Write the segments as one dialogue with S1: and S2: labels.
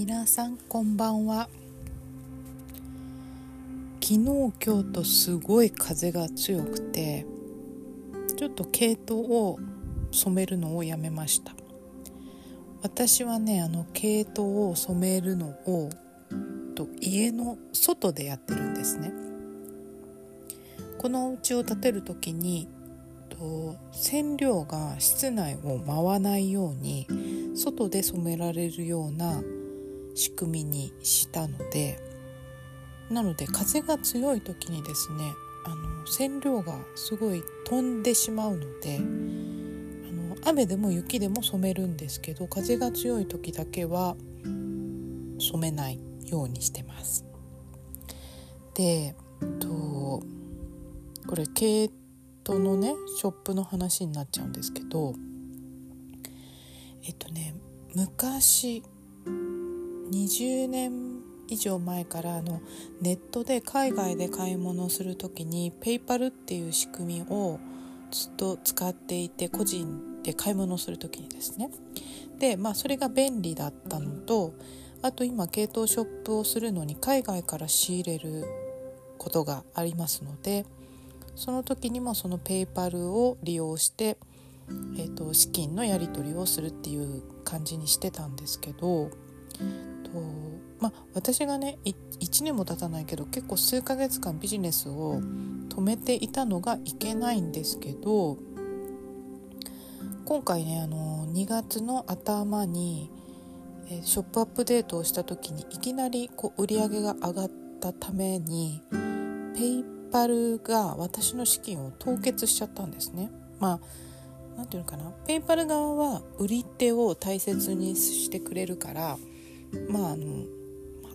S1: 皆さんこんばんは。昨日今日とすごい風が強くてちょっと毛糸を染めるのをやめました。私はねあの毛糸を染めるのをと家の外でやってるんですね。このお家を建てる時にと染料が室内を舞わないように外で染められるような仕組みにしたのでなので風が強い時にですねあの染料がすごい飛んでしまうのであの雨でも雪でも染めるんですけど風が強い時だけは染めないようにしてます。でとこれ毛糸のねショップの話になっちゃうんですけどえっとね昔20年以上前からあのネットで海外で買い物する時にペイパルっていう仕組みをずっと使っていて個人で買い物する時にですね。でまあそれが便利だったのとあと今系統ショップをするのに海外から仕入れることがありますのでその時にもそのペイパルを利用して、えーと、資金のやり取りをするっていう感じにしてたんですけどとまあ私がね1年も経たないけど結構数ヶ月間ビジネスを止めていたのがいけないんですけど今回ねあの2月の頭にショップアップデートをした時にいきなりこう売り上げが上がったためにペイパルが私の資金を凍結しちゃったんですね。まあ何て言うのかなペイパル側は売り手を大切にしてくれるからまああの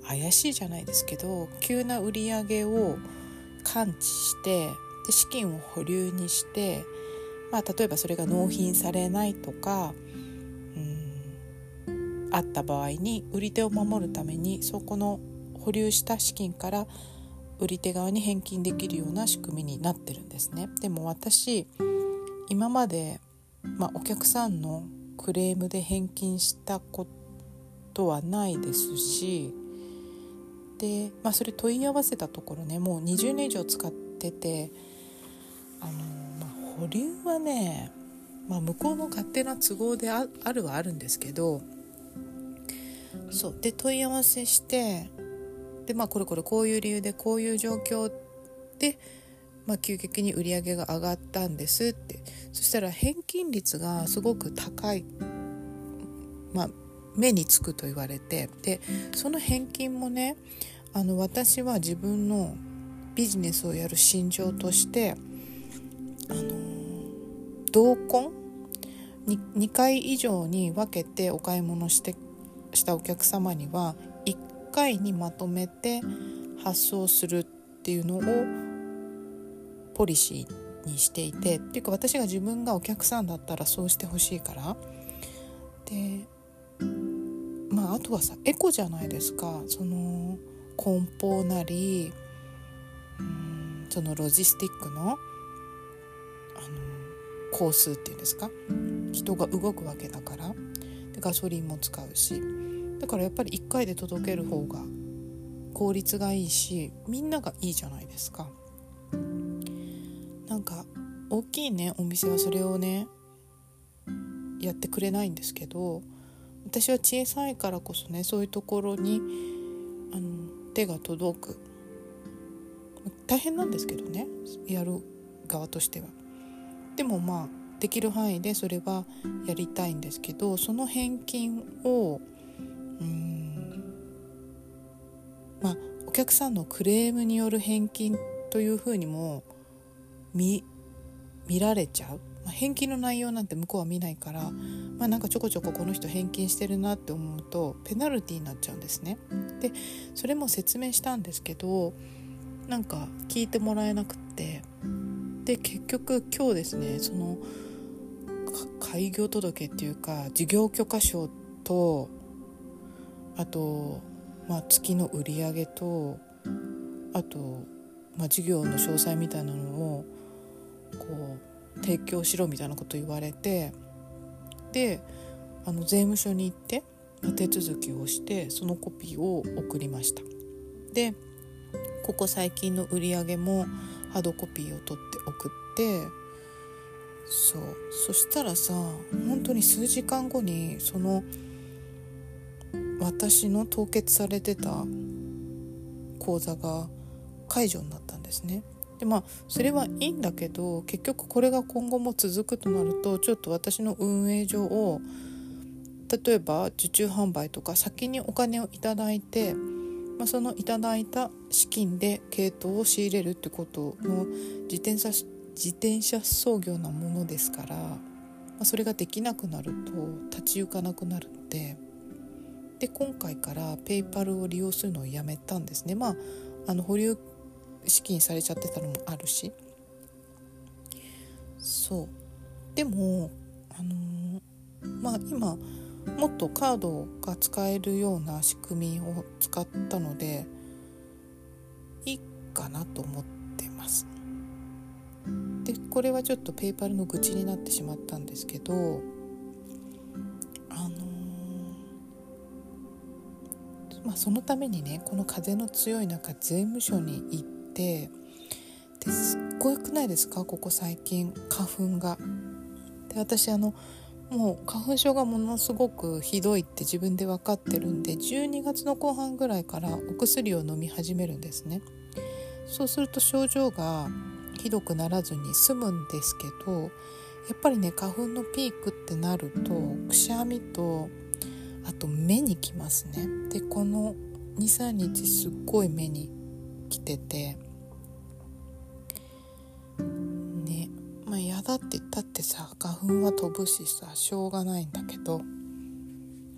S1: 怪しいじゃないですけど急な売り上げを感知してで資金を保留にして、まあ、例えばそれが納品されないとかうんあった場合に売り手を守るためにそこの保留した資金から売り手側に返金できるような仕組みになってるんですね。でも私今まで、まあ、お客さんのクレームで返金したことはないですしで、まあ、それ問い合わせたところねもう20年以上使っててあの、まあ、保留はね、まあ、向こうの勝手な都合であるはあるんですけどそうで問い合わせしてでまあこれこれこういう理由でこういう状況で、まあ、急激に売り上げが上がったんですって。そしたら返金率がすごく高い、まあ、目につくと言われてでその返金もねあの私は自分のビジネスをやる心情としてあの同梱 2, 2回以上に分けてお買い物してしたお客様には1回にまとめて発送するっていうのをポリシーにしていてっていうか私が自分がお客さんだったらそうしてほしいから。でああとはさエコじゃないですか。その梱包なりそのロジスティックのあの工数っていうんですか。人が動くわけだから。でガソリンも使うし。だからやっぱり1回で届ける方が効率がいいしみんながいいじゃないですか。なんか大きいねお店はそれをねやってくれないんですけど私は小さいからこそねそういうところにあの手が届く大変なんですけどねやる側としては。でもまあできる範囲でそれはやりたいんですけどその返金をうんまあお客さんのクレームによる返金というふうにも見見られちゃうまあ、返金の内容なんて向こうは見ないから、まあ、なんかちょこちょここの人返金してるなって思うとペナルティーになっちゃうんですね。でそれも説明したんですけどなんか聞いてもらえなくってで結局今日ですねその開業届っていうか事業許可証とあと、まあ、月の売り上げとあと、まあ、事業の詳細みたいなのをこう提供しろみたいなこと言われてであの税務署に行って手続きをしてそのコピーを送りましたでここ最近の売り上げもハードコピーを取って送ってそうそしたらさ本当に数時間後にその私の凍結されてた口座が解除になったんですね。でまあそれはいいんだけど結局これが今後も続くとなるとちょっと私の運営上を例えば受注販売とか先にお金をいただいて、まあ、そのいただいた資金で系統を仕入れるってことの自転車自転車操業なものですから、まあ、それができなくなると立ち行かなくなるのでで今回からペイパルを利用するのをやめたんですね。まああの保留資金されちゃってたのもあるし。そう。でもあのー、まあ今もっとカードが使えるような仕組みを使ったのでいいかなと思ってます。でこれはちょっとペイパルの愚痴になってしまったんですけどあのー、まあそのためにねこの風の強い中税務署に行ってですっごくないですか？ここ最近花粉が。で私あのもう花粉症がものすごくひどいって自分で分かってるんで12月の後半ぐらいからお薬を飲み始めるんですね。そうすると症状がひどくならずに済むんですけどやっぱりね花粉のピークってなるとくしゃみとあと目にきますね。でこの23日すっごい目にきててね。まあ嫌だって言ったってさ花粉は飛ぶしさしょうがないんだけど。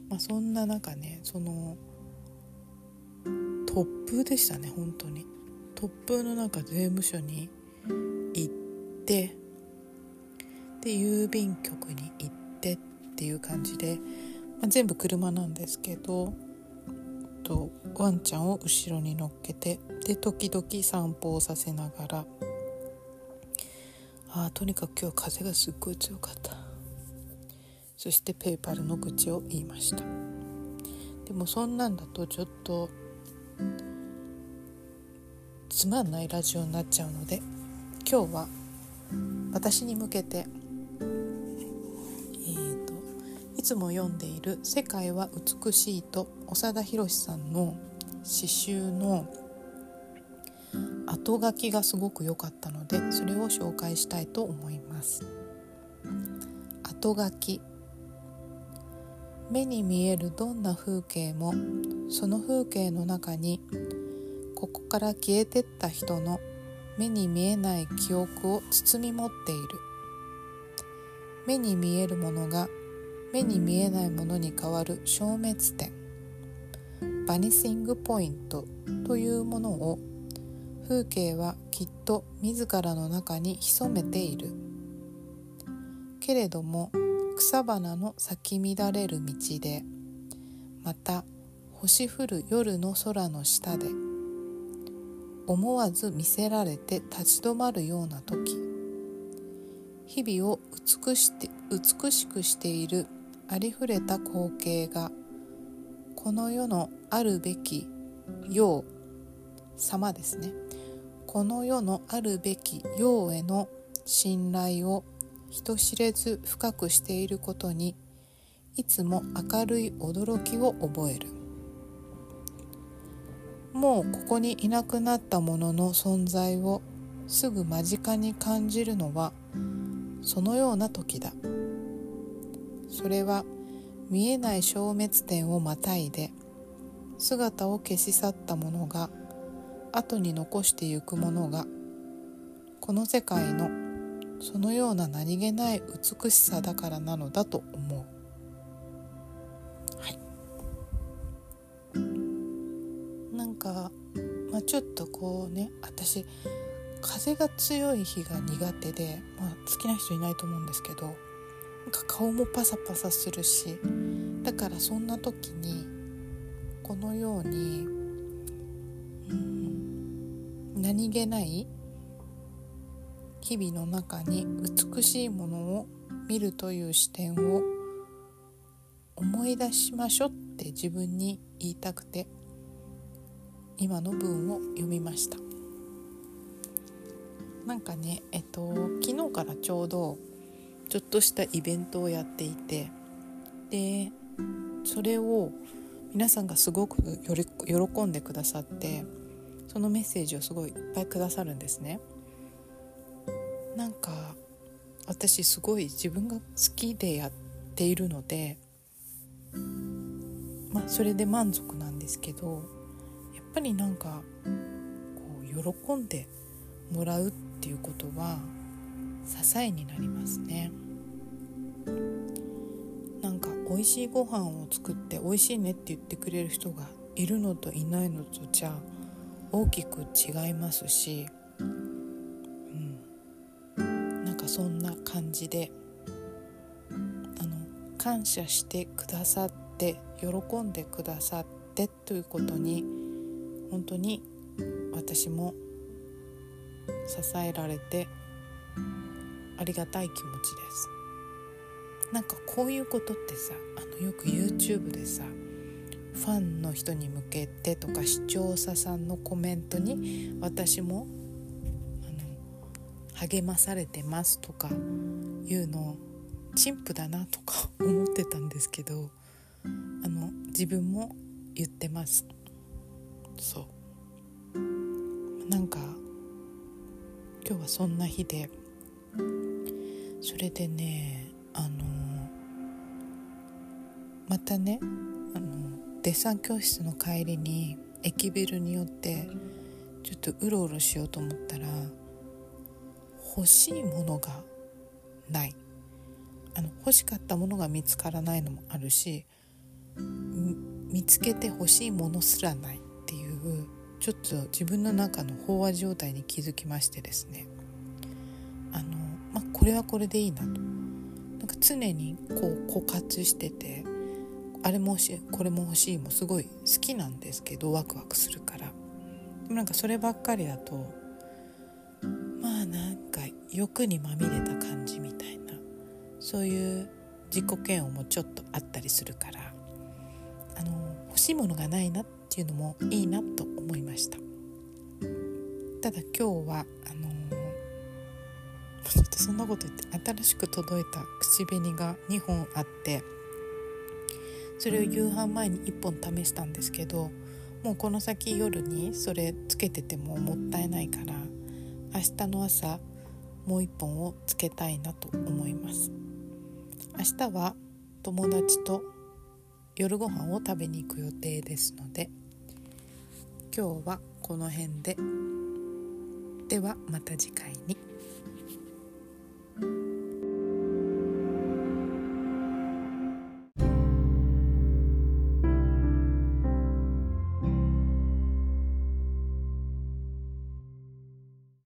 S1: まあそんな中ねその突風でしたね本当に。突風の中税務署に行ってで郵便局に行ってっていう感じで、まあ、全部車なんですけどとワンちゃんを後ろに乗っけてで時々散歩をさせながらあとにかく今日風がすっごい強かった。そしてペイパルの愚痴を言いました。でもそんなんだとちょっとつまんないラジオになっちゃうので今日は私に向けて、えーと、いつも読んでいる「世界は美しい」と長田博さんの詩集の後書きがすごく良かったのでそれを紹介したいと思います。後書き。目に見えるどんな風景もその風景の中にここから消えてった人の目に見えない記憶を包み持っている。目に見えるものが目に見えないものに変わる消滅点。バニシングポイントというものを風景はきっと自らの中に潜めている。けれども草花の咲き乱れる道でまた星降る夜の空の下で思わず見せられて立ち止まるような時日々を美して美しくしているありふれた光景がこの世のあるべきよう様ですね。この世のあるべきようへの信頼を人知れず深くしていることにいつも明るい驚きを覚える。もうここにいなくなったものの存在をすぐ間近に感じるのはそのような時だ。それは見えない消滅点をまたいで姿を消し去ったものが後に残してゆくものがこの世界のそのような何気ない美しさだからなのだと思う。なんか、まあ、ちょっとこうね私風が強い日が苦手で、まあ、好きな人いないと思うんですけどなんか顔もパサパサするしだからそんな時にこのようにうん何気ない日々の中に美しいものを見るという視点を思い出しましょうっって自分に言いたくて今の文を読みました。なんかねえっと昨日からちょうどちょっとしたイベントをやっていてでそれを皆さんがすごく喜んでくださってそのメッセージをすごいいっぱいくださるんですね。なんか私すごい自分が好きでやっているのでまあそれで満足なんですけどやっぱりなんかこう喜んでもらうっていうことは支えになりますね。なんか美味しいご飯を作って美味しいねって言ってくれる人がいるのといないのとじゃあ大きく違いますし、うん、なんかそんな感じであの感謝してくださって喜んでくださってということに本当に私も支えられてありがたい気持ちです。なんかこういうことってさあのよく YouTube でさファンの人に向けてとか視聴者さんのコメントに私も励まされてますとかいうの陳腐だなとか思ってたんですけどあの自分も言ってます。そう。なんか今日はそんな日でそれでねあのまたねあのデッサン教室の帰りに駅ビルによってちょっとうろうろしようと思ったら欲しいものがない。あの欲しかったものが見つからないのもあるし見つけて欲しいものすらないっていうちょっと自分の中の飽和状態に気づきましてですね。あの、まあ、これはこれでいいなと。なんか常にこう枯渇しててあれも欲しいこれも欲しいもすごい好きなんですけどワクワクするから。でもなんかそればっかりだとまあなんか欲にまみれた感じみたいな。そういう自己嫌悪もちょっとあったりするから。あの欲しいものがないなっていうのもいいなと思いました。ただ今日はあのちょっとそんなこと言って新しく届いた口紅が2本あってそれを夕飯前に1本試したんですけどもうこの先夜にそれつけててももったいないから明日の朝もう1本をつけたいなと思います明日は友達と夜ご飯を食べに行く予定ですので今日はこの辺でではまた次回に。